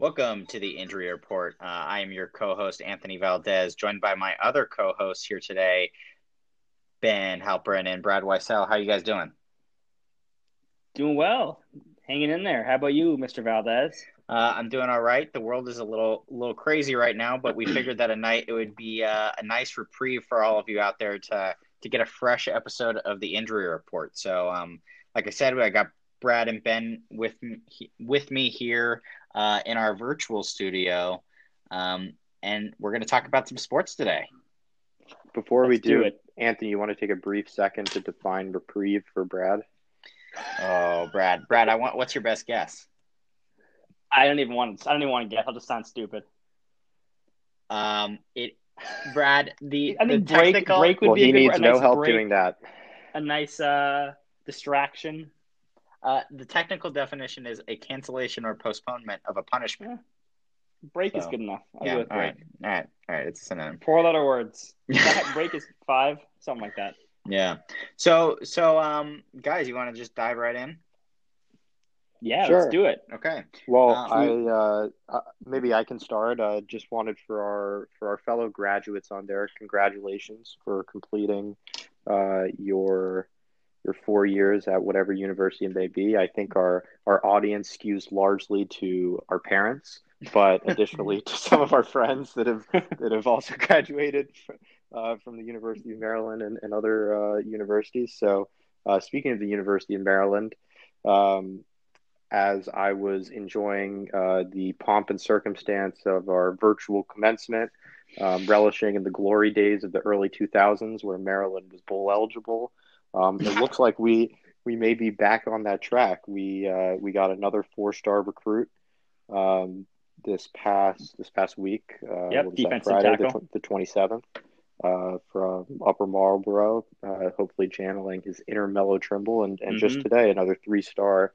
Welcome to the Injury Report. Uh, I am your co-host Anthony Valdez, joined by my other co-hosts here today, Ben Halperin and Brad Weissel. How are you guys doing? Doing well, hanging in there. How about you, Mr. Valdez? Uh, I'm doing all right. The world is a little little crazy right now, but we figured that a night it would be uh, a nice reprieve for all of you out there to to get a fresh episode of the Injury Report. So, um, like I said, I got Brad and Ben with me, with me here uh, in our virtual studio, um, and we're going to talk about some sports today. Before Let's we do, do it, Anthony, you want to take a brief second to define reprieve for Brad? Oh, Brad, Brad, I want. What's your best guess? I don't even want. I don't even want to guess. I'll just sound stupid. Um, it, Brad. The I think the break technical, break would well, be he a good, needs a no nice help break, doing that. A nice uh distraction. Uh, the technical definition is a cancellation or postponement of a punishment. Break so, is good enough. I'll yeah, all right, all right, all right. It's a synonym. Four letter words. break is five, something like that. Yeah. So, so, um, guys, you want to just dive right in? Yeah, sure. let's do it. Okay. Well, um, I uh, uh, maybe I can start. Uh, just wanted for our for our fellow graduates on there, congratulations for completing uh, your your four years at whatever university it may be. I think our our audience skews largely to our parents, but additionally to some of our friends that have that have also graduated uh, from the University of Maryland and, and other uh, universities. So, uh, speaking of the University of Maryland, um, as I was enjoying uh, the pomp and circumstance of our virtual commencement, um, relishing in the glory days of the early 2000s where Maryland was bowl eligible. Um, it looks like we we may be back on that track. We uh, we got another four star recruit um, this past this past week. Uh, yep, defensive Friday, tackle. the twenty seventh. Uh, from Upper Marlboro, uh, hopefully channeling his inner Melo Trimble, and, and mm-hmm. just today another three star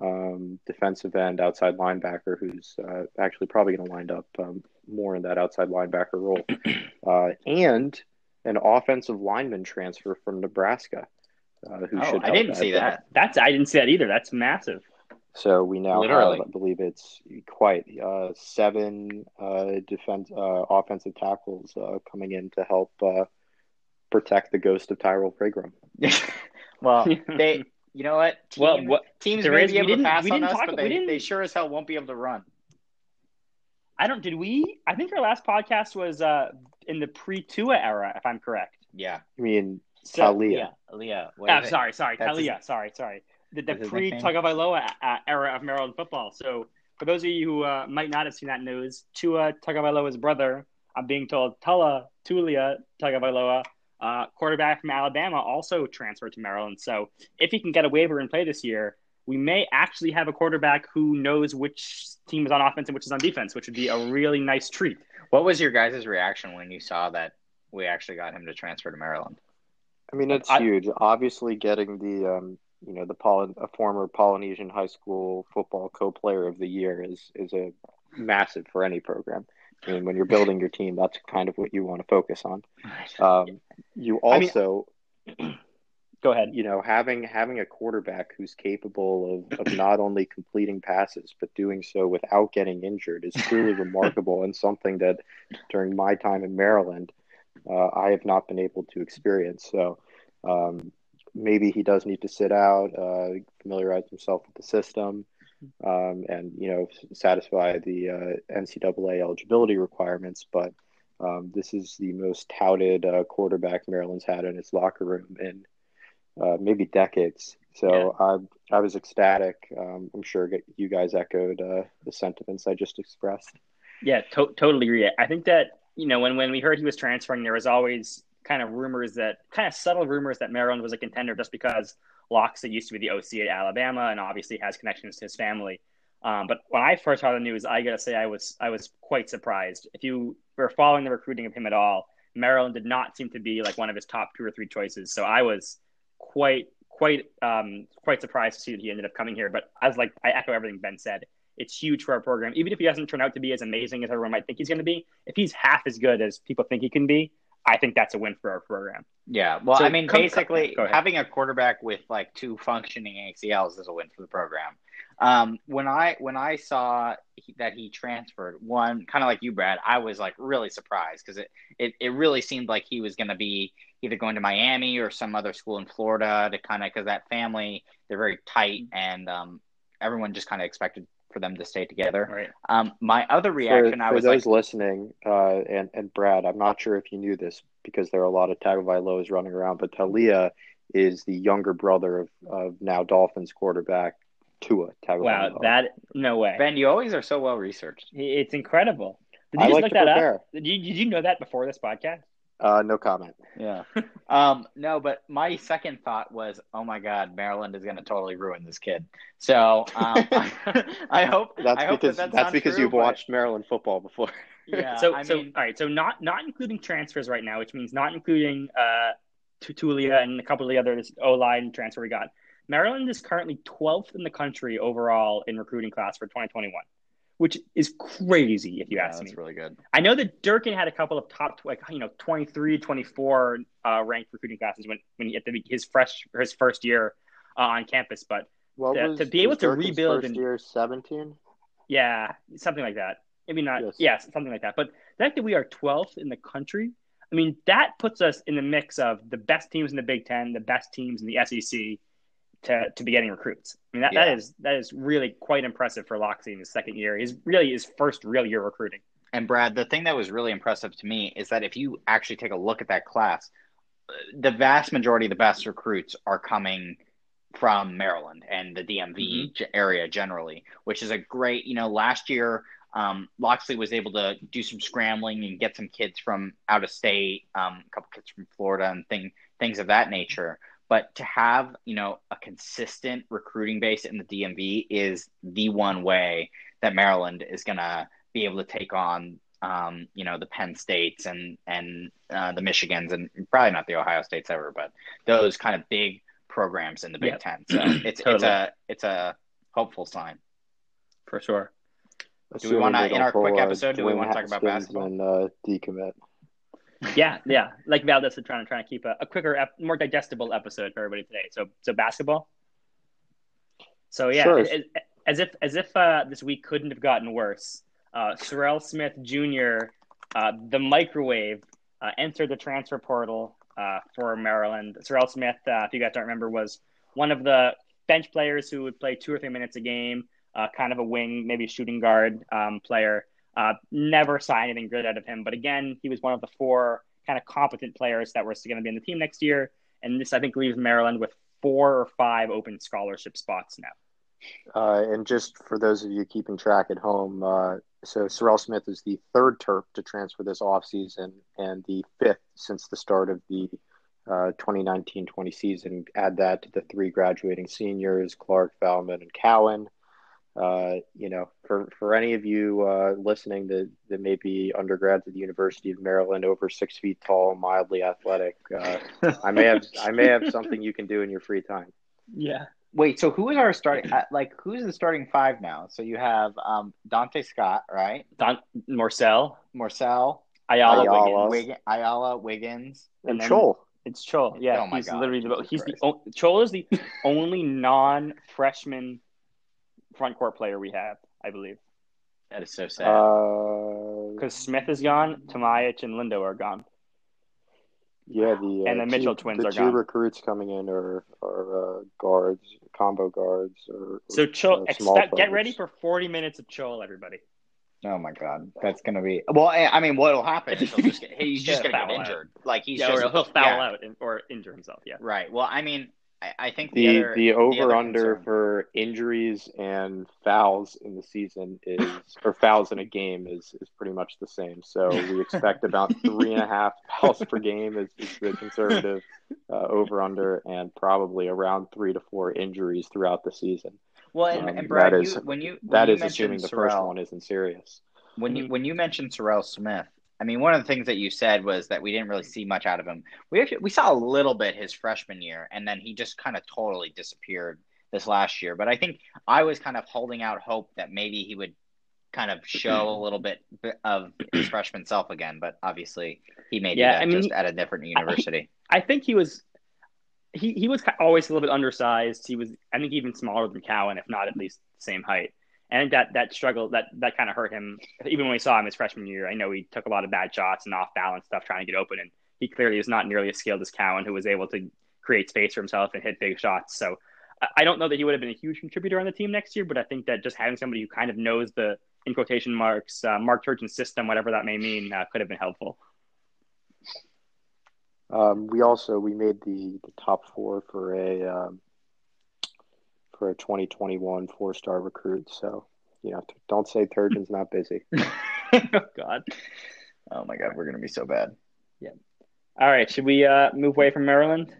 um, defensive end, outside linebacker, who's uh, actually probably going to wind up um, more in that outside linebacker role, uh, and an offensive lineman transfer from Nebraska. Uh, who oh, should I didn't see that. That's I didn't see that either. That's massive. So we now Literally. have, I believe it's quite uh, seven uh, defense uh, offensive tackles uh, coming in to help uh, protect the ghost of Tyrrell Pigrome. well, they you know what? Team, well, what teams may is, be able to pass on us, but they, they sure as hell won't be able to run. I don't. Did we? I think our last podcast was uh, in the pre Tua era, if I'm correct. Yeah. I mean, so, Taulia. Taulia. Oh, sorry, sorry, Taulia. Sorry, sorry. The, the pre Tagovailoa uh, era of Maryland football. So, for those of you who uh, might not have seen that news, Tua Tagovailoa's brother, I'm being told Tula Tulia Tagovailoa uh, quarterback from Alabama also transferred to Maryland. So if he can get a waiver and play this year, we may actually have a quarterback who knows which team is on offense and which is on defense, which would be a really nice treat. What was your guys' reaction when you saw that we actually got him to transfer to Maryland? I mean, it's I, huge. Obviously, getting the um, you know the Poly- a former Polynesian high school football co-player of the year is is a massive for any program. I mean, when you're building your team, that's kind of what you want to focus on. Um, you also, I mean, go ahead. You know, having having a quarterback who's capable of, of not only completing passes but doing so without getting injured is truly remarkable and something that during my time in Maryland, uh, I have not been able to experience. So. Um, maybe he does need to sit out, uh, familiarize himself with the system um, and you know satisfy the uh, NCAA eligibility requirements. But um, this is the most touted uh, quarterback Maryland's had in its locker room in uh, maybe decades. So yeah. I I was ecstatic. Um, I'm sure you guys echoed uh, the sentiments I just expressed. Yeah, to- totally agree. I think that you know when when we heard he was transferring, there was always kind of rumors that kind of subtle rumors that Maryland was a contender just because Locksley used to be the OC at Alabama and obviously has connections to his family. Um, but when I first heard the news, I gotta say I was I was quite surprised. If you were following the recruiting of him at all, Maryland did not seem to be like one of his top two or three choices. So I was quite quite um, quite surprised to see that he ended up coming here. But I was like, I echo everything Ben said. It's huge for our program. Even if he doesn't turn out to be as amazing as everyone might think he's going to be, if he's half as good as people think he can be, I think that's a win for our program. Yeah. Well, so, I mean, basically, having a quarterback with like two functioning ACLs is a win for the program. Um, when I when I saw he, that he transferred, one kind of like you, Brad, I was like really surprised because it, it it really seemed like he was going to be either going to Miami or some other school in Florida to kind of because that family they're very tight and um, everyone just kind of expected for them to stay together. Right. Um, my other reaction, for, I for was those like, listening, uh, and and Brad, I'm not sure if you knew this because there are a lot of Tagovailoas running around, but Talia is the younger brother of, of now Dolphins quarterback Tua Tagovailoa. Wow, that no way. Ben, you always are so well researched. It's incredible. Did you I just like look that prepare. up? Did you, did you know that before this podcast? Uh, no comment. Yeah. um, no, but my second thought was, oh my God, Maryland is going to totally ruin this kid. So um, I hope That's I hope because that that's, that's not because true, you've but- watched Maryland football before. Yeah. so I so mean, all right, so not not including transfers right now, which means not including uh Tutulia and a couple of the other O line transfer we got. Maryland is currently 12th in the country overall in recruiting class for 2021, which is crazy if you yeah, ask me. that's really good. I know that Durkin had a couple of top, like you know, 23, 24 uh, ranked recruiting classes when when he at the, his fresh his first year uh, on campus. But What To- was to be able was to Durkin's rebuild first and- year seventeen? yeah, something like that. Maybe not. Yes. Yes, something like that. But the fact that we are 12th in the country, I mean, that puts us in the mix of the best teams in the Big Ten, the best teams in the SEC to, to be getting recruits. I mean, that, Yeah. that is that is really quite impressive for Locksley in his second year. He's really his first real year recruiting. And Brad, the thing that was really impressive to me is that if you actually take a look at that class, the vast majority of the best recruits are coming from Maryland and the DMV ge- area generally, which is a great, you know, last year um, Locksley was able to do some scrambling and get some kids from out of state, um, a couple kids from Florida and thing, things of that nature. But to have, you know, a consistent recruiting base in the DMV is the one way that Maryland is going to be able to take on um, you know, the Penn States and and uh, the Michigans and probably not the Ohio States ever, but those kind of big programs in the Big Yeah. Ten. So it's it's a it's a hopeful sign. For sure. Do we wanna- in our quick pull, uh, episode, do we wanna talk about Haskins basketball? And uh, decommit. Yeah, yeah. Like Valdez is trying to trying to keep a, a quicker, ep- more digestible episode for everybody today. So, so basketball. So yeah, Sure. as, as if as if uh, this week couldn't have gotten worse. Uh, Serrel Smith Jr., uh, the microwave, uh, entered the transfer portal uh, for Maryland. Serrel Smith, uh, if you guys don't remember, was one of the bench players who would play two or three minutes a game, uh, kind of a wing, maybe a shooting guard um, player. Uh, never saw anything good out of him. But again, he was one of the four kind of competent players that were still going to be in the team next year. And this, I think, leaves Maryland with four or five open scholarship spots now. Uh, and just for those of you keeping track at home, uh, so Serrel Smith is the third Terp to transfer this offseason and the fifth since the start of the uh, 2019-20 season. Add that to the three graduating seniors, Clark, Valmon, and Cowan. Uh, you know, for, for any of you uh, listening that, that may be undergrads at the University of Maryland, over six feet tall, mildly athletic, uh, I may have I may have something you can do in your free time. Yeah. Wait, so who is our starting? uh, Like, who's the starting five now? So you have um, Donta Scott, right? Don Morsell, Marcel, Ayala, Ayala. Wiggins. Wig- Ayala, Wiggins. And, And then- Chol. It's Chol. Yeah, Oh my he's God, literally the Jesus he's the o- Chol is the only non-freshman front court player we have, I believe. That is so sad. Uh, Because Smith is gone, Tomaic and Lindo are gone. yeah, the uh, and the Mitchell two, twins the are two gone. recruits coming in are are uh, guards, combo guards, or So Chol, uh, small expect get ready for 40 minutes of Chol, everybody. oh my God, that's gonna be. Well, I I mean, what'll happen is he'll just get, he's just gonna get foul out. injured. Like he's yeah, just he'll foul yeah, out and, or injure himself. Yeah. Right. Well, I mean, I, I think the, The other, the over other under concern- for injuries and fouls in the season is or fouls in a game is is pretty much the same. So we expect about three and a half fouls per game is, is the conservative uh, over under, and probably around three to four injuries throughout the season. Well, and, Um, and Brad, that is- you, when you when That you is assuming the first one isn't serious. when you when you mentioned Serrel Smith, I mean, one of the things that you said was that we didn't really see much out of him. We actually we saw a little bit his freshman year, and then he just kind of totally disappeared this last year. But I think I was kind of holding out hope that maybe he would kind of show a little bit of his freshman self again. But obviously, he made Yeah, that I mean, just at a different university. I think he was he he was always a little bit undersized. He was I think even smaller than Cowan, if not at least the same height. And that that struggle that that kind of hurt him. Even when we saw him his freshman year, I know he took a lot of bad shots and off balance stuff trying to get open, and he clearly is not nearly as skilled as Cowan, who was able to create space for himself and hit big shots. So I don't know that he would have been a huge contributor on the team next year, but I think that just having somebody who kind of knows the in quotation marks uh, Mark Turgeon system, whatever that may mean, uh, could have been helpful. Um, we also we made the, the top four for a um, for a 2021 four star recruit. So you know, don't say Turgeon's not busy. oh God. Oh my God, we're gonna be so bad. Yeah. All right, should we uh, move away from Maryland?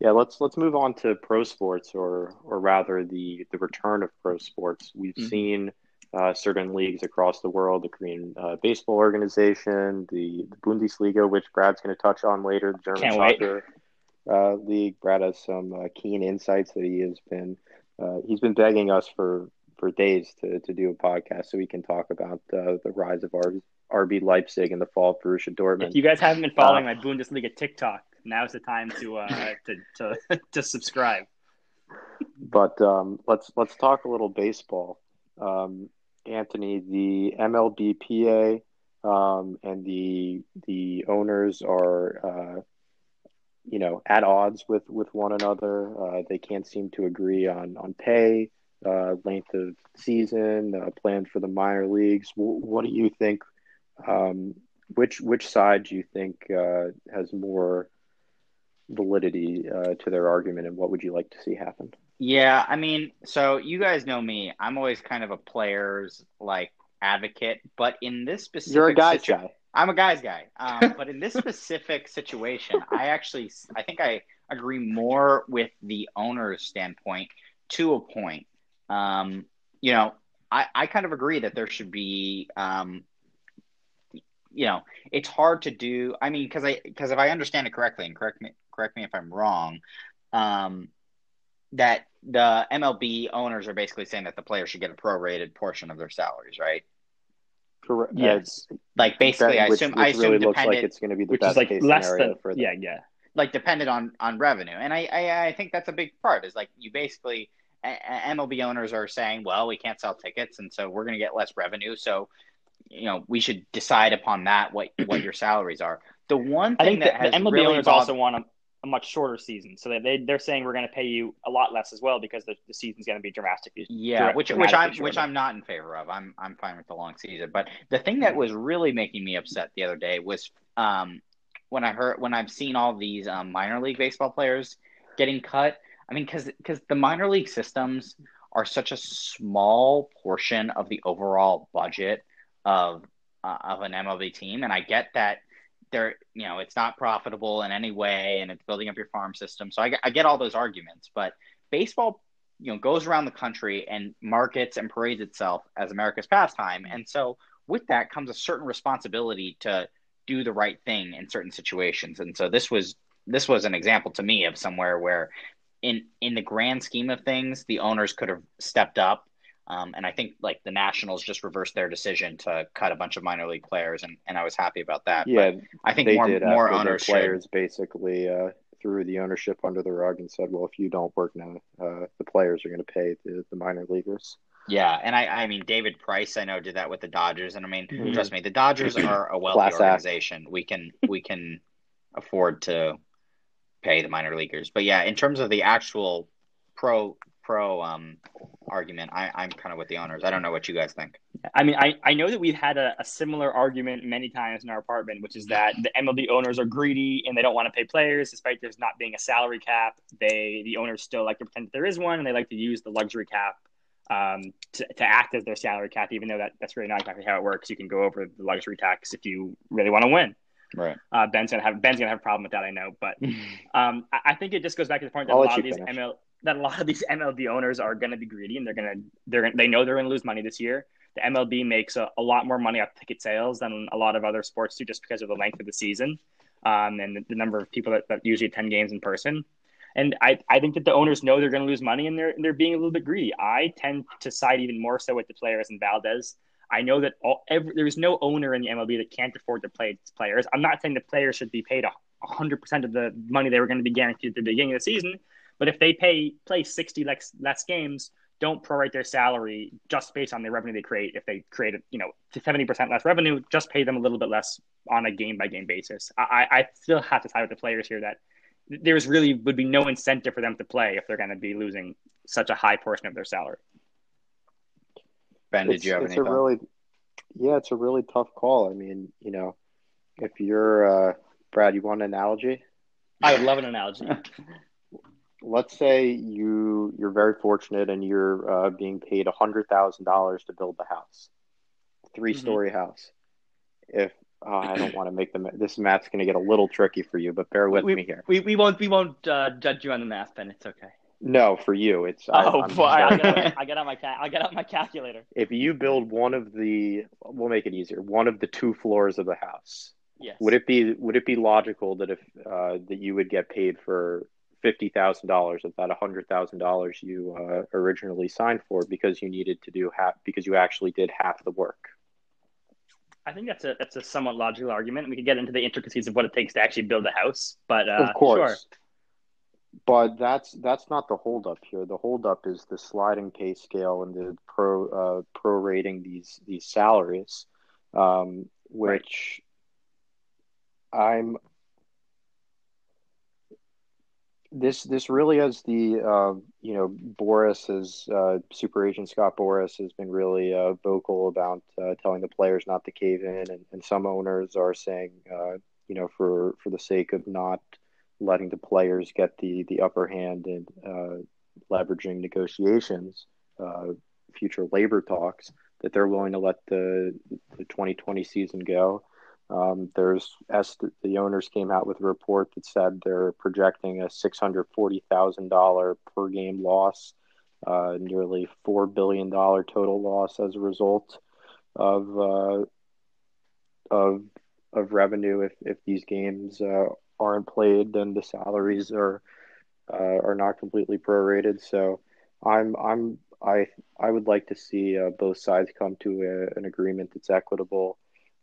Yeah, let's let's move on to pro sports, or or rather the the return of pro sports. We've mm-hmm. seen uh, certain leagues across the world, the Korean uh, baseball organization, the, the, Bundesliga, which Brad's going to touch on later, the German Can't soccer uh, league. brought us some uh, keen insights that he has been uh, he's been begging us for for days to to do a podcast so we can talk about uh, the rise of our RB Leipzig in the fall of Borussia Dortmund. If you guys haven't been following my Bundesliga TikTok, now's the time to to, to to subscribe. But um, let's let's talk a little baseball. Um, Anthony, the MLBPA um, and the the owners are, uh, you know, at odds with with one another. Uh, they can't seem to agree on on pay, uh, length of season, uh, plan for the minor leagues. W- what do you think? Um, which which side do you think uh, has more validity uh, to their argument, and what would you like to see happen? Yeah, I mean, so you guys know me. I'm always kind of a player's like advocate, but in this specific, you're a guy's situ- guy. I'm a guy's guy. Um, but in this specific situation, I actually, I think I agree more with the owner's standpoint to a point. Um, you know, I, I kind of agree that there should be, um, you know, it's hard to do. I mean, because I because if I understand it correctly, and correct me correct me if I'm wrong. Um, that the MLB owners are basically saying that the players should get a prorated portion of their salaries, right? Correct. Yes. like basically, I assume which I assume really looks like it's going to be the best like case scenario than, for them. Yeah, yeah. Like dependent on on revenue, and I, I I think that's a big part. Is like you basically MLB owners are saying, well, we can't sell tickets, and so we're going to get less revenue. So, you know, we should decide upon that what what your salaries are. The one thing that the, has MLB really owners also want to a much shorter season. So they they're saying we're going to pay you a lot less as well because the, the season's going to be dramatically yeah, which which I'm shorter. which I'm not in favor of. I'm I'm fine with the long season. But the thing that was really making me upset the other day was um, when I heard when I've seen all these um, minor league baseball players getting cut. I mean, because because the minor league systems are such a small portion of the overall budget of uh, of an MLB team, and I get that they're you know it's not profitable in any way and it's building up your farm system. So I, I get all those arguments but baseball you know goes around the country and markets and parades itself as america's pastime. And so with that comes a certain responsibility to do the right thing in certain situations. And so this was this was an example to me of somewhere where in in the grand scheme of things the owners could have stepped up um, and I think like the Nationals just reversed their decision to cut a bunch of minor league players, and, and I was happy about that. Yeah, but I think more did more owners players should. basically uh, threw the ownership under the rug and said, "Well, if you don't work now, uh, the players are going to pay the, the minor leaguers." Yeah, and I, I mean David Price, I know did that with the Dodgers, and I mean mm-hmm. trust me, the Dodgers are a wealthy Class organization. Act. We can we can afford to pay the minor leaguers, but yeah, in terms of the actual pro pro um, argument. I, I'm kind of with the owners. I don't know what you guys think. I mean, I, I know that we've had a, a similar argument many times in our apartment, which is that the MLB owners are greedy and they don't want to pay players, despite there's not being a salary cap. They the owners still like to pretend that there is one, and they like to use the luxury cap um, to, to act as their salary cap, even though that, that's really not exactly how it works. You can go over the luxury tax if you really want to win. Right. Uh, Ben's gonna have Ben's gonna have a problem with that, I know, but um, I, I, think it just goes back to the point that I'll a lot of these ML, that a lot of these MLB owners are going to be greedy and they're going to they're they know they're going to lose money this year. The MLB makes a, a, lot more money off ticket sales than a lot of other sports do, just because of the length of the season um, and the, the, number of people that, that usually attend games in person. And I, I think that the owners know they're going to lose money and they're they're being a little bit greedy. I tend to side even more so with the players and Valdez. I know that all, every, there's no owner in the MLB that can't afford to play players. I'm not saying the players should be paid 100% of the money they were going to be guaranteed at the beginning of the season, but if they pay play 60 less, less games, don't prorate their salary just based on the revenue they create. If they create, you know, seventy percent less revenue, just pay them a little bit less on a game by game basis. I, I still have to side with the players here that there's really would be no incentive for them to play if they're going to be losing such a high portion of their salary. Ben, did it's, you have it's any a really, yeah, it's a really tough call. I mean, you know, if you're uh, Brad, you want an analogy? I would love an analogy. Let's say you you're very fortunate and you're uh, being paid a hundred thousand dollars to build the house, three story house. If uh, I don't want to make the this math's going to get a little tricky for you, but bear with we, me here. We, we won't we won't uh, judge you on the math, Ben. It's okay. No, for you, it's Oh, I, boy, I, out, I get out my I get out my calculator. if you build one of the we'll make it easier one of the two floors of the house Yes. would it be would it be logical that if uh, that you would get paid for fifty thousand dollars of that hundred thousand dollars you uh, originally signed for because you needed to do half because you actually did half the work I think that's a that's a somewhat logical argument. We could get into the intricacies of what it takes to actually build a house, but uh, of course sure. but that's that's not the holdup here the holdup is the sliding pay scale and the pro uh, prorating these these salaries um, which I'm this this really has the uh, you know Boras has uh, super agent Scott Boras has been really uh, vocal about uh, telling the players not to cave in, and, and some owners are saying uh, you know for for the sake of not letting the players get the the upper hand and uh, leveraging negotiations, future labor talks that they're willing to let the the 2020 season go. Um, there's the owners came out with a report that said they're projecting a six hundred forty thousand dollar per game loss, uh, nearly four billion dollar total loss as a result of uh, of of revenue if if these games uh, aren't played, then the salaries are uh, are not completely prorated. So I'm I'm I I would like to see uh, both sides come to a, an agreement that's equitable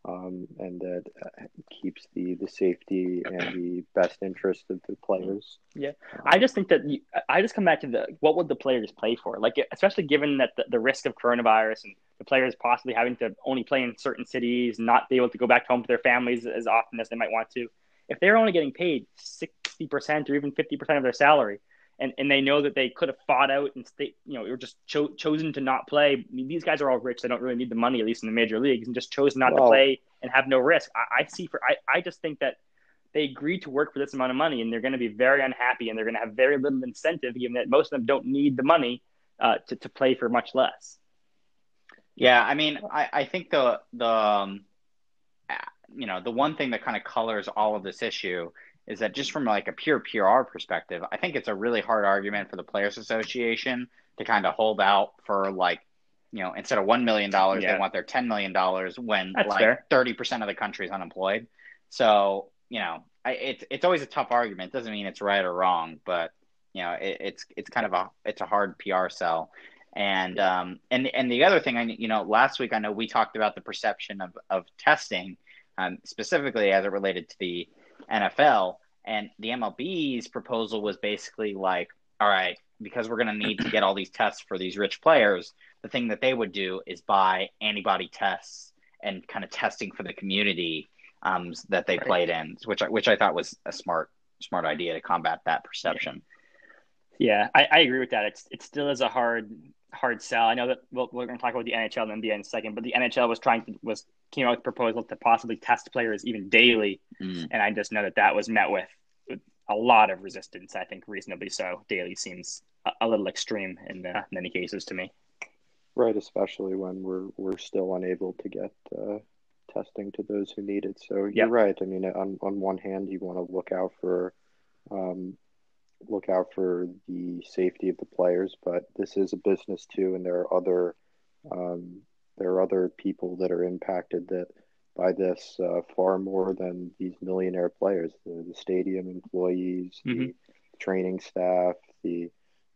um, and that uh, keeps the the safety and the best interest of the players. Yeah, I just think that you, I just come back to the what would the players play for? Like, especially given that the, the risk of coronavirus and the players possibly having to only play in certain cities, not be able to go back home to their families as often as they might want to. If they're only getting paid sixty percent or even fifty percent of their salary, and, and they know that they could have fought out and stay, you know, or just cho- chosen to not play. I mean, these guys are all rich; they don't really need the money, at least in the major leagues, and just chose not to play and have no risk. I, I see for I, I just think that they agreed to work for this amount of money and they're going to be very unhappy and they're going to have very little incentive given that most of them don't need the money uh, to, to play for much less Yeah, I mean, I, I think the the um, you know the one thing that kind of colors all of this issue is that just from like a pure PR perspective, I think it's a really hard argument for the Players Association to kind of hold out for like you know instead of one million dollars, Yeah. they want their ten million dollars when That's like thirty percent of the country is unemployed. So you know, I, it's it's always a tough argument. It Doesn't mean it's right or wrong, but you know, it, it's it's kind of a it's a hard PR sell. And um and and the other thing I you know last week I know we talked about the perception of of testing um, specifically as it related to the NFL and the MLB's proposal was basically like all right because we're going to need to get all these tests for these rich players the thing that they would do is buy antibody tests and kind of testing for the community um, that they Right. played in which I, which I thought was a smart smart idea to combat that perception. yeah I, I agree with that it's it still is a hard hard sell i know that we'll, we're going to talk about the nhl and NBA in a second but the nhl was trying to was came out with a proposal to possibly test players even daily Mm. and i just know that that was met with, with a lot of resistance i think reasonably so daily seems a, a little extreme in uh, many cases to me Right, especially when we're we're still unable to get uh, testing to those who need it. So you're Yep. right. I mean, on on one hand, you want to look out for um, look out for the safety of the players, but this is a business too, and there are other um, there are other people that are impacted that by this uh, far more than these millionaire players, the, the stadium employees, the Mhm. training staff, the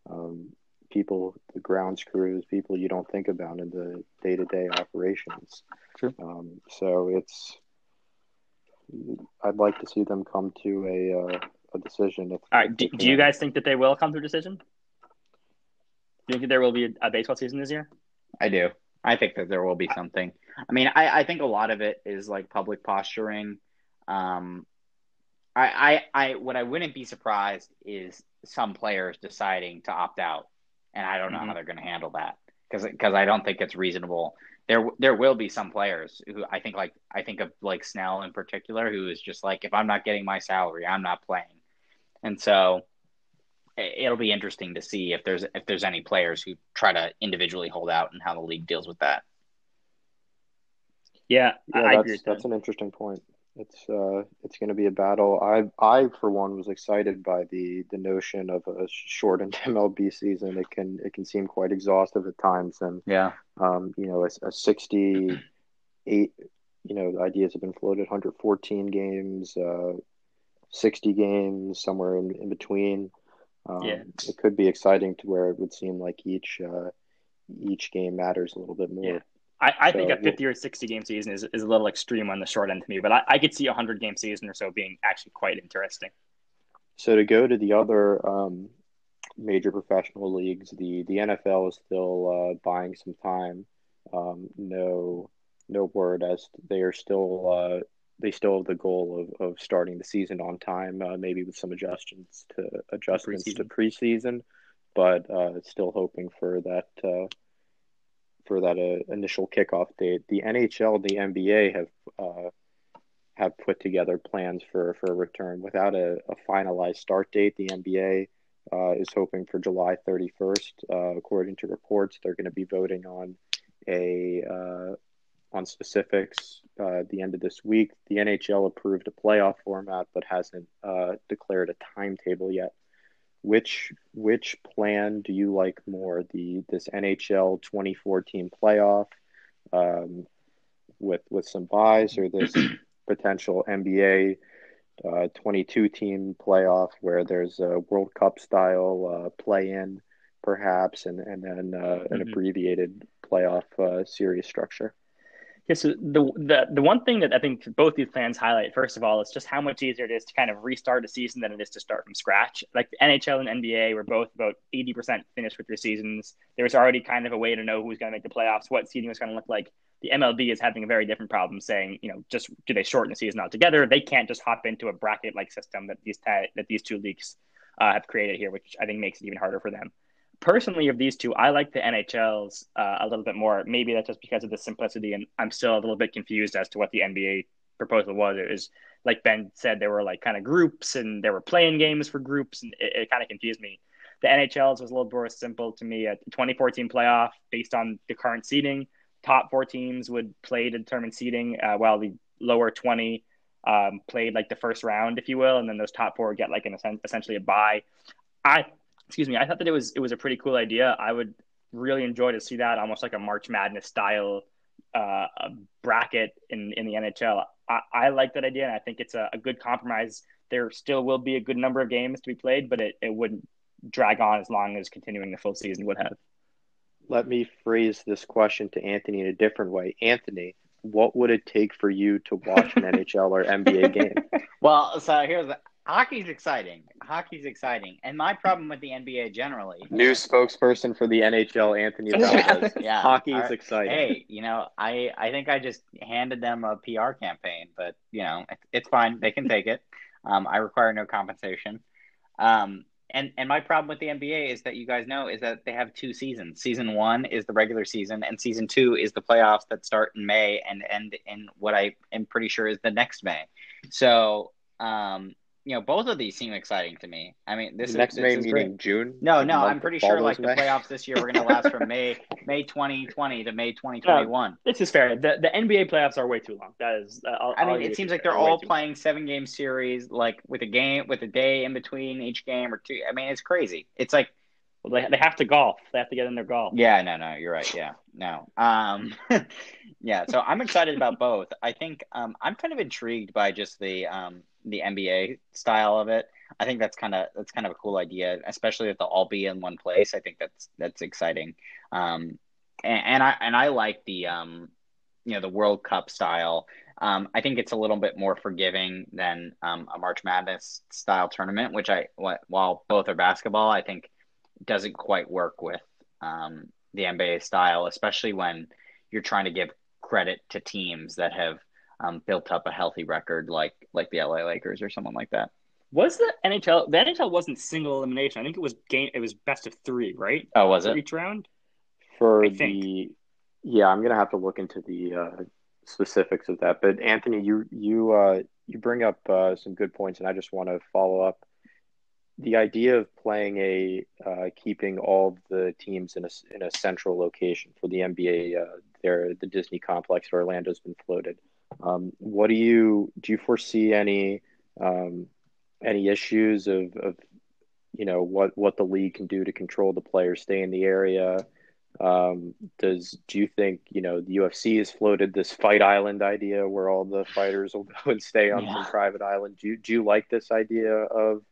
um, people, the grounds crews, people you don't think about in the day to day operations. True. Um, so it's, I'd like to see them come to a, uh, a decision. If, all right do, if do you guys think that they will come to a decision Do you think there will be a, a baseball season this year? I do. I think that there will be something. I mean, I, I think a lot of it is like public posturing. Um, I, I, I, what I wouldn't be surprised is some players deciding to opt out, and I don't know mm-hmm. how they're going to handle that because because I don't think it's reasonable. There there will be some players who I think like I think of like Snell in particular, who is just like if I'm not getting my salary, I'm not playing, and so it'll be interesting to see if there's if there's any players who try to individually hold out and how the league deals with that. Yeah, yeah I that's, that's an interesting point. It's uh, it's going to be a battle. I I for one was excited by the the notion of a shortened MLB season. It can it can seem quite exhaustive at times, and yeah, um, you know, a, a sixty eight, you know, ideas have been floated, 114 games, uh, 60 games, somewhere in, in between. Um, yeah. It could be exciting to where it would seem like each uh, each game matters a little bit more. Yeah. I, I so, think a 50 or 60 game season is, is a little extreme on the short end to me, but I, I could see a 100 game season or so being actually quite interesting. So to go to the other um, major professional leagues, the, the NFL is still uh, buying some time. Um, no no word as they are still uh, they still have the goal of, of starting the season on time, uh, maybe with some adjustments to adjustments preseason. to preseason, but uh, still hoping for that uh, for that uh, initial kickoff date. The NHL, the NBA have uh, have put together plans for for a return without a, a finalized start date. The NBA uh, is hoping for July 31st. according to reports, they're going to be voting on a on specifics uh, the end of this week. The NHL approved a playoff format, but hasn't uh, declared a timetable yet. Which which plan do you like more? The this NHL 2014 playoff um, with with some buys, or this potential NBA uh, 22 team playoff where there's a World Cup style uh, play in, perhaps, and and then uh, an mm-hmm. abbreviated playoff uh, series structure. So the, the the one thing that I think both these plans highlight, first of all, is just how much easier it is to kind of restart a season than it is to start from scratch. Like the NHL and NBA were both about 80% finished with their seasons. There was already kind of a way to know who's going to make the playoffs, what seeding was going to look like. The MLB is having a very different problem saying, you know, just do they shorten the season altogether? They can't just hop into a bracket like system that these that these two leagues uh, have created here, which I think makes it even harder for them personally of these two, I like the NHLs uh, a little bit more. Maybe that's just because of the simplicity, and I'm still a little bit confused as to what the NBA proposal was. It was like Ben said, there were like kind of groups, and there were playing games for groups, and it, it kind of confused me. The NHLs was a little more simple to me. A 2014 playoff based on the current seeding, top four teams would play to determine seeding, uh, while the lower 20 um, played like the first round, if you will, and then those top four get like an essentially a bye. I excuse me, I thought that it was it was a pretty cool idea. I would really enjoy to see that almost like a March Madness style uh, bracket in in the NHL. I, I, like that idea, and I think it's a, a, good compromise. There still will be a good number of games to be played, but it, it wouldn't drag on as long as continuing the full season would have. Let me phrase this question to Anthony in a different way. Anthony, what would it take for you to watch an NHL or NBA game? Well, so here's the, hockey's exciting. Hockey's exciting, and my problem with the NBA generally. New spokesperson for the NHL, Anthony Valdez. yeah, hockey's right. exciting. Hey, you know, I I think I just handed them a PR campaign, but you know, it, it's fine. They can take it. Um, I require no compensation. Um, and and my problem with the NBA is that you guys know is that they have two seasons. Season one is the regular season, and season two is the playoffs that start in May and end in what I am pretty sure is the next May. So um, you know, both of these seem exciting to me. I mean, this the next is, May meeting great. June. No, no, I'm pretty sure like May. the playoffs this year were going to last from May May 2020 to May 2021. this is fair. The the NBA playoffs are way too long. That is. Uh, I'll, i mean, it seems like they're all playing seven game series, like with a game with a day in between each game or two. I mean, it's crazy. It's like. Well, they, they have to golf. They have to get in their golf. Yeah, no, no, you're right. Yeah, no. Um, yeah, so I'm excited about both. I think um, I'm kind of intrigued by just the um, the NBA style of it. I think that's kind of that's kind of a cool idea, especially if they'll all be in one place. I think that's that's exciting. Um, and, and I and I like the um, you know the World Cup style. Um, I think it's a little bit more forgiving than um, a March Madness style tournament, which I while both are basketball, I think doesn't quite work with um, the NBA style, especially when you're trying to give credit to teams that have um, built up a healthy record, like like the LA Lakers or someone like that. Was the NHL the NHL wasn't single elimination? I think it was game. It was best of three, right? Oh, was it? each round? For I the think. yeah, I'm gonna have to look into the uh, specifics of that. But Anthony, you you uh, you bring up uh, some good points, and I just want to follow up. The idea of playing a uh, keeping all the teams in a in a central location for the NBA, uh, there the Disney complex in Orlando's been floated. Um, what do you do? You foresee any um, any issues of, of you know what what the league can do to control the players stay in the area? Um, does do you think you know the UFC has floated this fight island idea where all the fighters will go and stay on Yeah. some private island? Do you, do you like this idea of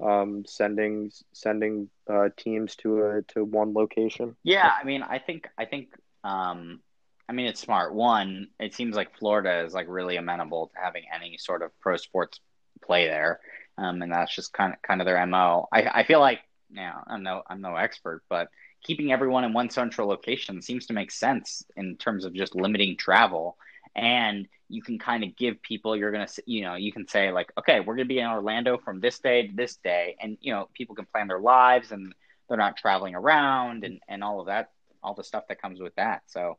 um, sending sending uh, teams to a to one location? Yeah, I mean, I think I think um, I mean it's smart. One, it seems like Florida is like really amenable to having any sort of pro sports play there, um, and that's just kind of kind of their mo. I I feel like yeah, I'm no I'm no expert, but keeping everyone in one central location seems to make sense in terms of just limiting travel. And you can kind of give people you're gonna you know you can say like okay we're gonna be in Orlando from this day to this day, and you know people can plan their lives and they're not traveling around and and all of that all the stuff that comes with that. So,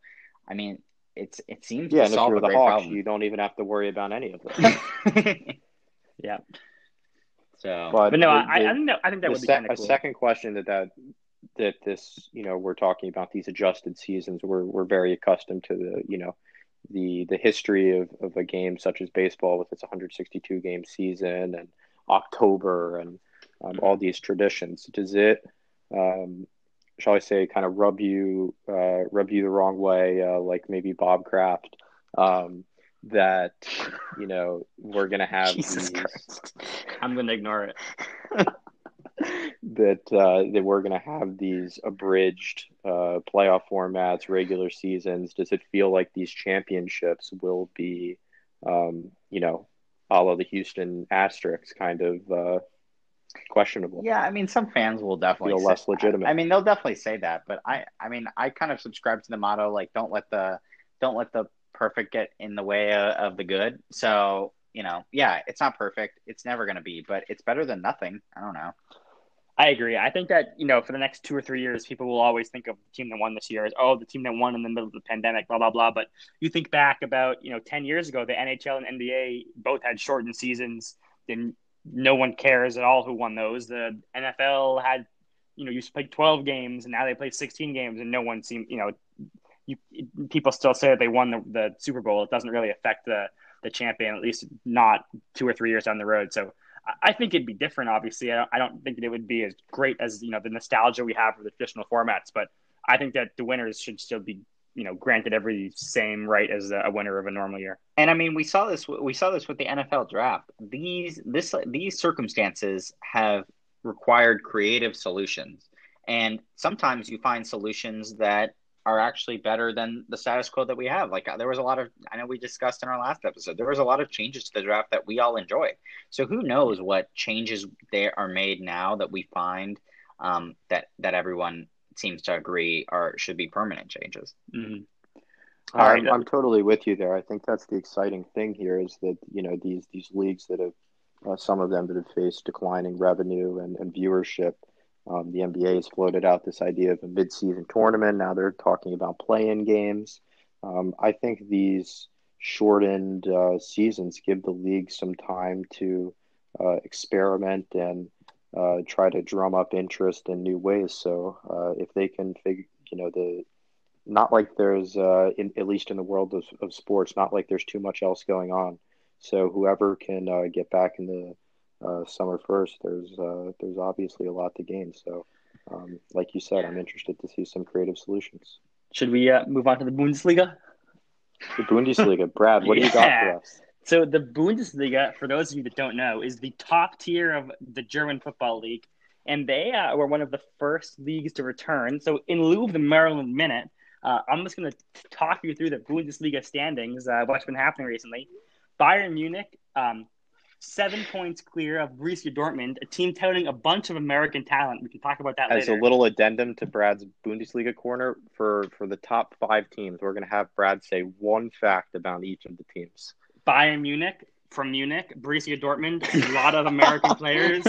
I mean, it's it seems Yeah, to and if solve you're the Hawks, problem. you don't even have to worry about any of it. Yeah. so, But, But no, the- I, I think that I think that would be of a second question that, that that this you know we're talking about these adjusted seasons we're we're very accustomed to the you know the the history of, of a game such as baseball with its 162 game season and October and um, all these traditions does it um, shall I say kind of rub you uh, rub you the wrong way uh, like maybe Bob Kraft um, that you know we're gonna have Jesus these Christ. I'm going to ignore it. that uh, that we're going to have these abridged uh, playoff formats, regular seasons. Does it feel like these championships will be, um, you know, a la the Houston Asterix kind of uh, questionable? Yeah, I mean, some fans will definitely Feel say- less legitimate. I, I mean, they'll definitely say that, but I, I mean, I kind of subscribe to the motto like, don't let the, don't let the perfect get in the way of, of the good. So, you know, yeah, it's not perfect. It's never going to be, but it's better than nothing. I don't know. I agree. I think that you know, for the next two or three years, people will always think of the team that won this year as oh, the team that won in the middle of the pandemic, blah blah blah. But you think back about you know ten years ago, the NHL and NBA both had shortened seasons. Then no one cares at all who won those. The NFL had you know used to play twelve games, and now they play sixteen games, and no one seemed you know. You, people still say that they won the, the Super Bowl. It doesn't really affect the the champion, at least not two or three years down the road. So I- I think it'd be different. Obviously, I don't, I don't think that it would be as great as you know the nostalgia we have for the traditional formats. But I think that the winners should still be you know granted every same right as a winner of a normal year. And I mean, we saw this. We saw this with the NFL draft. These this these circumstances have required creative solutions, and sometimes you find solutions that are actually better than the status quo that we have. Like there was a lot of I know we discussed in our last episode. There was a lot of changes to the draft that we all enjoy. So who knows what changes there are made now that we find um, that that everyone seems to agree are should be permanent changes. Mm-hmm. I'm, All right. I'm totally with you there. I think that's the exciting thing here is that you know these these leagues that have uh, some of them that have faced declining revenue and, and viewership. Um, the NBA has floated out this idea of a mid-season tournament. Now they're talking about play-in games. Um, I think these shortened uh, seasons give the league some time to uh, experiment and uh, try to drum up interest in new ways. So uh, if they can figure, you know, the not like there's uh, in, at least in the world of, of sports, not like there's too much else going on. So whoever can uh, get back in the uh, summer first, there's uh, there's obviously a lot to gain. So, um, like you said, I'm interested to see some creative solutions. Should we uh, move on to the Bundesliga? The Bundesliga, Brad, what do you got for us? So the Bundesliga, for those of you that don't know, is the top tier of the German football league, and they uh, were one of the first leagues to return. So in lieu of the Maryland Minute, uh, I'm just going to talk you through the Bundesliga standings, uh, what's been happening recently. Bayern Munich, um, seven points clear of Borussia Dortmund, a team touting a bunch of American talent. We can talk about that As later. a little addendum to Brad's Bundesliga corner, for for the top five teams, we're going to have Brad say one fact about each of the teams. Bayern Munich from Munich, Borussia Dortmund, a lot of American players.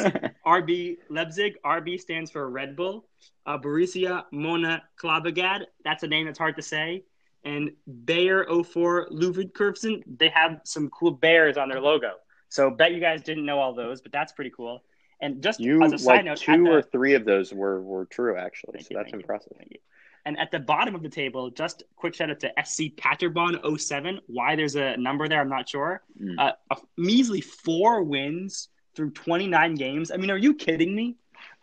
RB Leipzig, RB stands for Red Bull. Uh, Borussia Mona Klabagad, that's a name that's hard to say. And Bayer 04 Leverkusen, they have some cool bears on their logo. So bet you guys didn't know all those, but that's pretty cool. And just You as a side like note, two the- or three of those were were true actually, so you, that's impressive. Thank you. And at the bottom of the table, just quick shout out to SC Paderborn 07. Why there's a number there, I'm not sure. Mm. Uh, a measly four wins through 29 games. I mean, are you kidding me?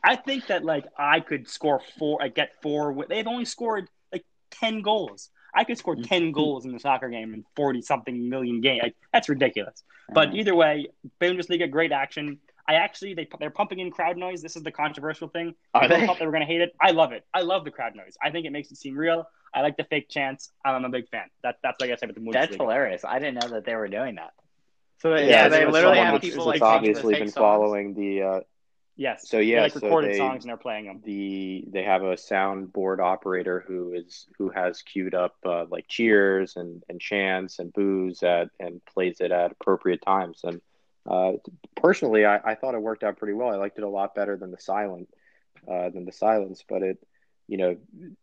I think that like I could score four, I get four. They've only scored like 10 goals. I could score 10 goals in the soccer game in 40 something million game. Like, that's ridiculous. But either way, Bundesliga, great action. I actually they they're pumping in crowd noise. This is the controversial thing. Are People they? thought they were going to hate it. I love it. I love the crowd noise. I think it makes it seem real. I like the fake chants. I'm a big fan. That, that's like I said with the movie. That's Bundesliga. hilarious. I didn't know that they were doing that. So they, yeah, so they literally have people like obviously been the fake songs? following the uh, Yes. So, They're, yeah, like so recorded they- songs and they're playing them. the they have a soundboard operator who is who has queued up uh, like cheers and, and chants and boos at and plays it at appropriate times and uh, personally I, I thought it worked out pretty well I liked it a lot better than the silent uh, than the silence but it you know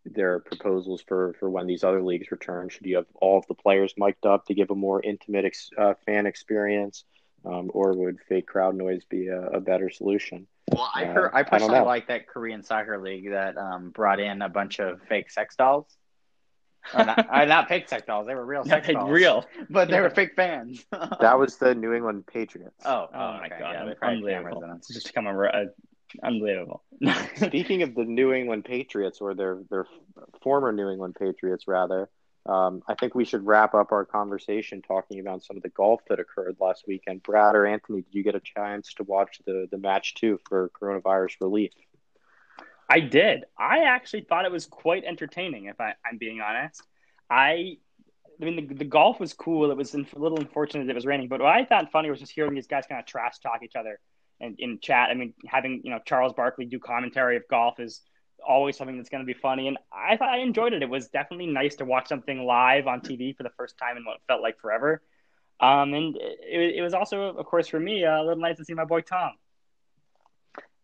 there are proposals for for when these other leagues return should you have all of the players mic'd up to give a more intimate ex, uh, fan experience um, or would fake crowd noise be a, a better solution Well, I Uh, heard. I I personally know. like that Korean soccer league that um, brought in a bunch of fake sex dolls. Or not, uh, not fake sex dolls. They were real sex Like, dolls. real. but they were fake fans. that was the New England Patriots Oh, Oh, my god, Yeah, they probably unbelievable! It's just become a, a unbelievable. Speaking of the New England Patriots, or their their former New England Patriots, rather, um, I think we should wrap up our conversation talking about some of the golf that occurred last weekend. Brad or Anthony, did you get a chance to watch the the match too for coronavirus relief? I did. I actually thought it was quite entertaining. If I, I'm being honest, I, I mean, the, the golf was cool. It was a little unfortunate it was raining, but what I found funny was just hearing these guys kind of trash talk each other and in chat. I mean, having you know Charles Barkley do commentary of golf is always something that's going to be funny, and I thought I enjoyed it. It was definitely nice to watch something live on TV for the first time in what felt like forever. Um, and it, it was also, of course, for me, a little nice to see my boy Tom.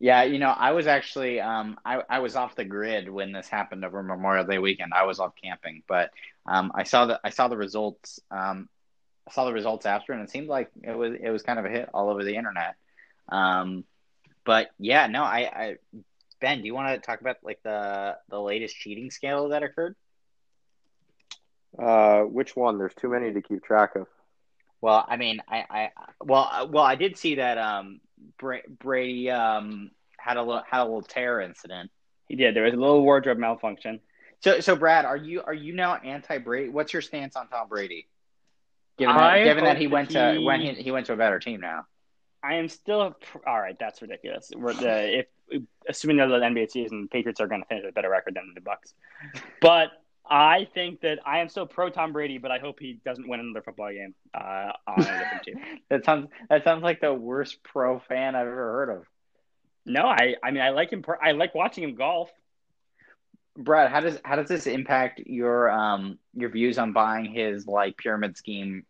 Yeah, you know, I was actually um I, I was off the grid when this happened over Memorial Day weekend. I was off camping, but um I saw the I saw the results um I saw the results after and it seemed like it was it was kind of a hit all over the internet. Um but yeah, no, I, I Ben, do you want to talk about like the the latest cheating scandal that occurred? Uh, which one? There's too many to keep track of. Well, I mean, I, I well, uh, well, I did see that um, Brady um had a little had a little terror incident. He did. There was a little wardrobe malfunction. So, so Brad, are you are you now anti Brady? What's your stance on Tom Brady? Given that, given that he went to he- when he, he went to a better team now. I am still all right. That's ridiculous. We're the, if assuming that the NBA season, Patriots are going to finish with a better record than the Bucks. But I think that I am still pro Tom Brady, but I hope he doesn't win another football game uh, on a different team. That sounds that sounds like the worst pro fan I've ever heard of. No, I I mean I like him. I like watching him golf. Brad, how does how does this impact your um your views on buying his like pyramid scheme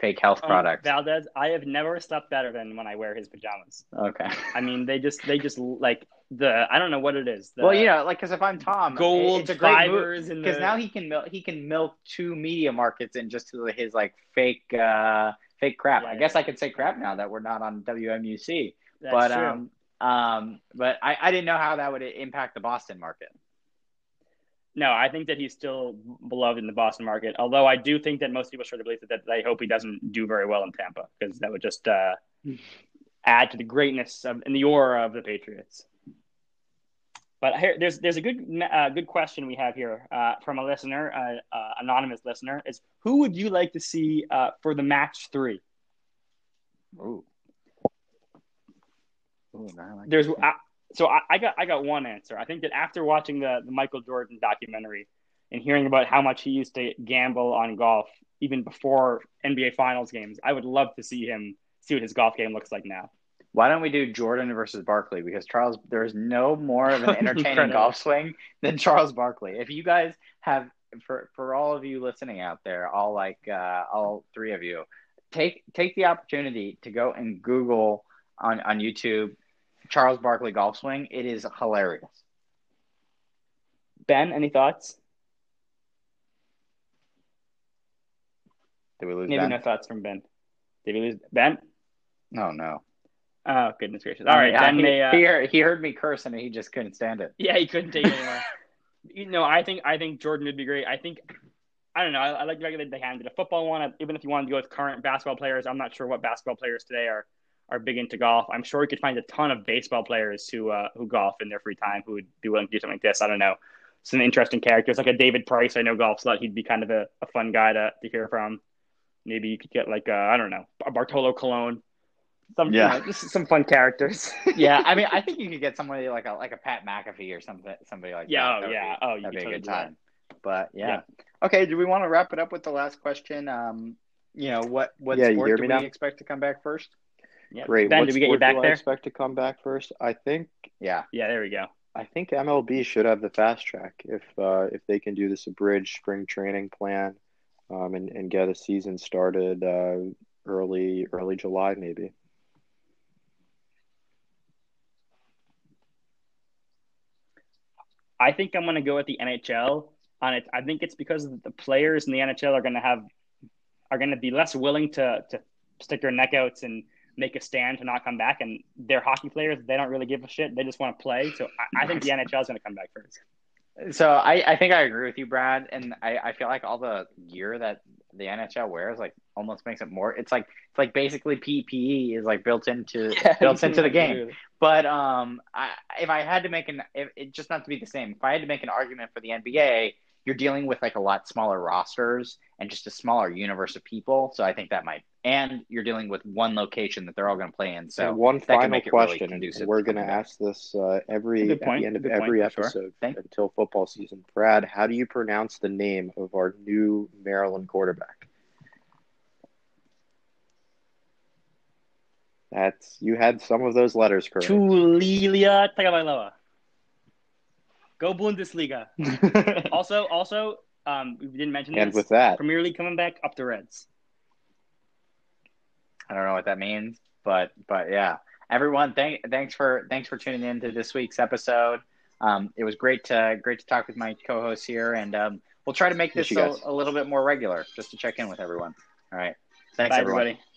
fake health Um, products? Valdez, I have never slept better than when I wear his pajamas. okay. I mean, they just they just like the I don't know what it is. The well, you know, like because if I'm Tom, gold it's a great fibers because the- now he can milk he can milk two media markets in just to his like fake uh fake crap. Yeah, I yeah. guess I could say crap now that we're not on WMUC. that's but true. um um but I, I didn't know how that would impact the Boston market. No, I think that he's still beloved in the Boston market. Although I do think that most people sort of believe that, I hope he doesn't do very well in Tampa because that would just uh, add to the greatness of, and the aura of the Patriots. But here, there's there's a good uh, good question we have here uh, from a listener, uh, uh, anonymous listener, is who would you like to see uh, for the match three? Ooh. Ooh, like There's. I, so I, I got I got one answer. I think that after watching the, the Michael Jordan documentary and hearing about how much he used to gamble on golf even before NBA Finals games, I would love to see him see what his golf game looks like now. Why don't we do Jordan versus Barkley? Because Charles, there's no more of an entertaining golf swing than Charles Barkley. If you guys have, for for all of you listening out there, all like uh, all three of you, take take the opportunity to go and Google on on YouTube Charles Barkley golf swing. It is hilarious. Ben, any thoughts? Did we lose Maybe Ben? no thoughts from Ben. Did we lose Ben? No, no. Oh goodness gracious! All right, Yeah, Ben he, may. Uh, he, heard, he heard me curse and he just couldn't stand it. yeah, he couldn't take it anymore. you know, I think I think Jordan would be great. I think I don't know. I, I like the fact that they handed a football one. Even if you wanted to go with current basketball players, I'm not sure what basketball players today are are big into golf. I'm sure you could find a ton of baseball players who uh, who golf in their free time who would be willing to do something like this. I don't know. Some interesting characters like a David Price. I know golf slut. He'd be kind of a, a fun guy to, to hear from. Maybe you could get like uh, I don't know a Bartolo Colon. Some Yeah. you know, just some fun characters. yeah, I mean, I think you could get somebody like a like a Pat McAfee or something, somebody like Yeah, that. oh, That would yeah. be- Oh, you that'd be could a good totally do that. time. But yeah. Yeah. okay. Do we want to wrap it up with the last question? Um, you know what what Yeah, sport do we now? expect to come back first? Yeah. Great. Ben, what did we get you back do I there? expect to come back first? I think Yeah, Yeah, there we go. I think MLB should have the fast track if uh, if they can do this abridged spring training plan, um, and and get a season started uh, early early July maybe. I think I'm going to go with the NHL on it. I think it's because the players in the NHL are going to have are going to be less willing to to stick their neck outs and make a stand to not come back. And they're hockey players; they don't really give a shit. They just want to play. So I, I think the NHL is going to come back first. So I, I think I agree with you, Brad, and I, I feel like all the gear that the NHL wears like almost makes it more. It's like it's like basically PPE is like built into built into the game. But um, I, if I had to make an, if, it just not to be the same. If I had to make an argument for the NBA, you're dealing with like a lot smaller rosters and just a smaller universe of people. So I think that might, and you're dealing with one location that they're all going to play in. So and one can final make it really question, and we're going to ask this uh, every at point, the end of good every point, for sure. episode Thank- until football season. Brad, how do you pronounce the name of our new Maryland quarterback? That's you had some of those letters correct. Taulia Tagovailoa. Go Bundesliga. also, also, um, we didn't mention and this. with that, Premier League coming back up the Reds. I don't know what that means, but but yeah, everyone, thank thanks for thanks for tuning in to this week's episode. Um, it was great to great to talk with my co-hosts here, and um, we'll try to make this a, a little bit more regular, just to check in with everyone. All right, thanks Bye, everyone. everybody.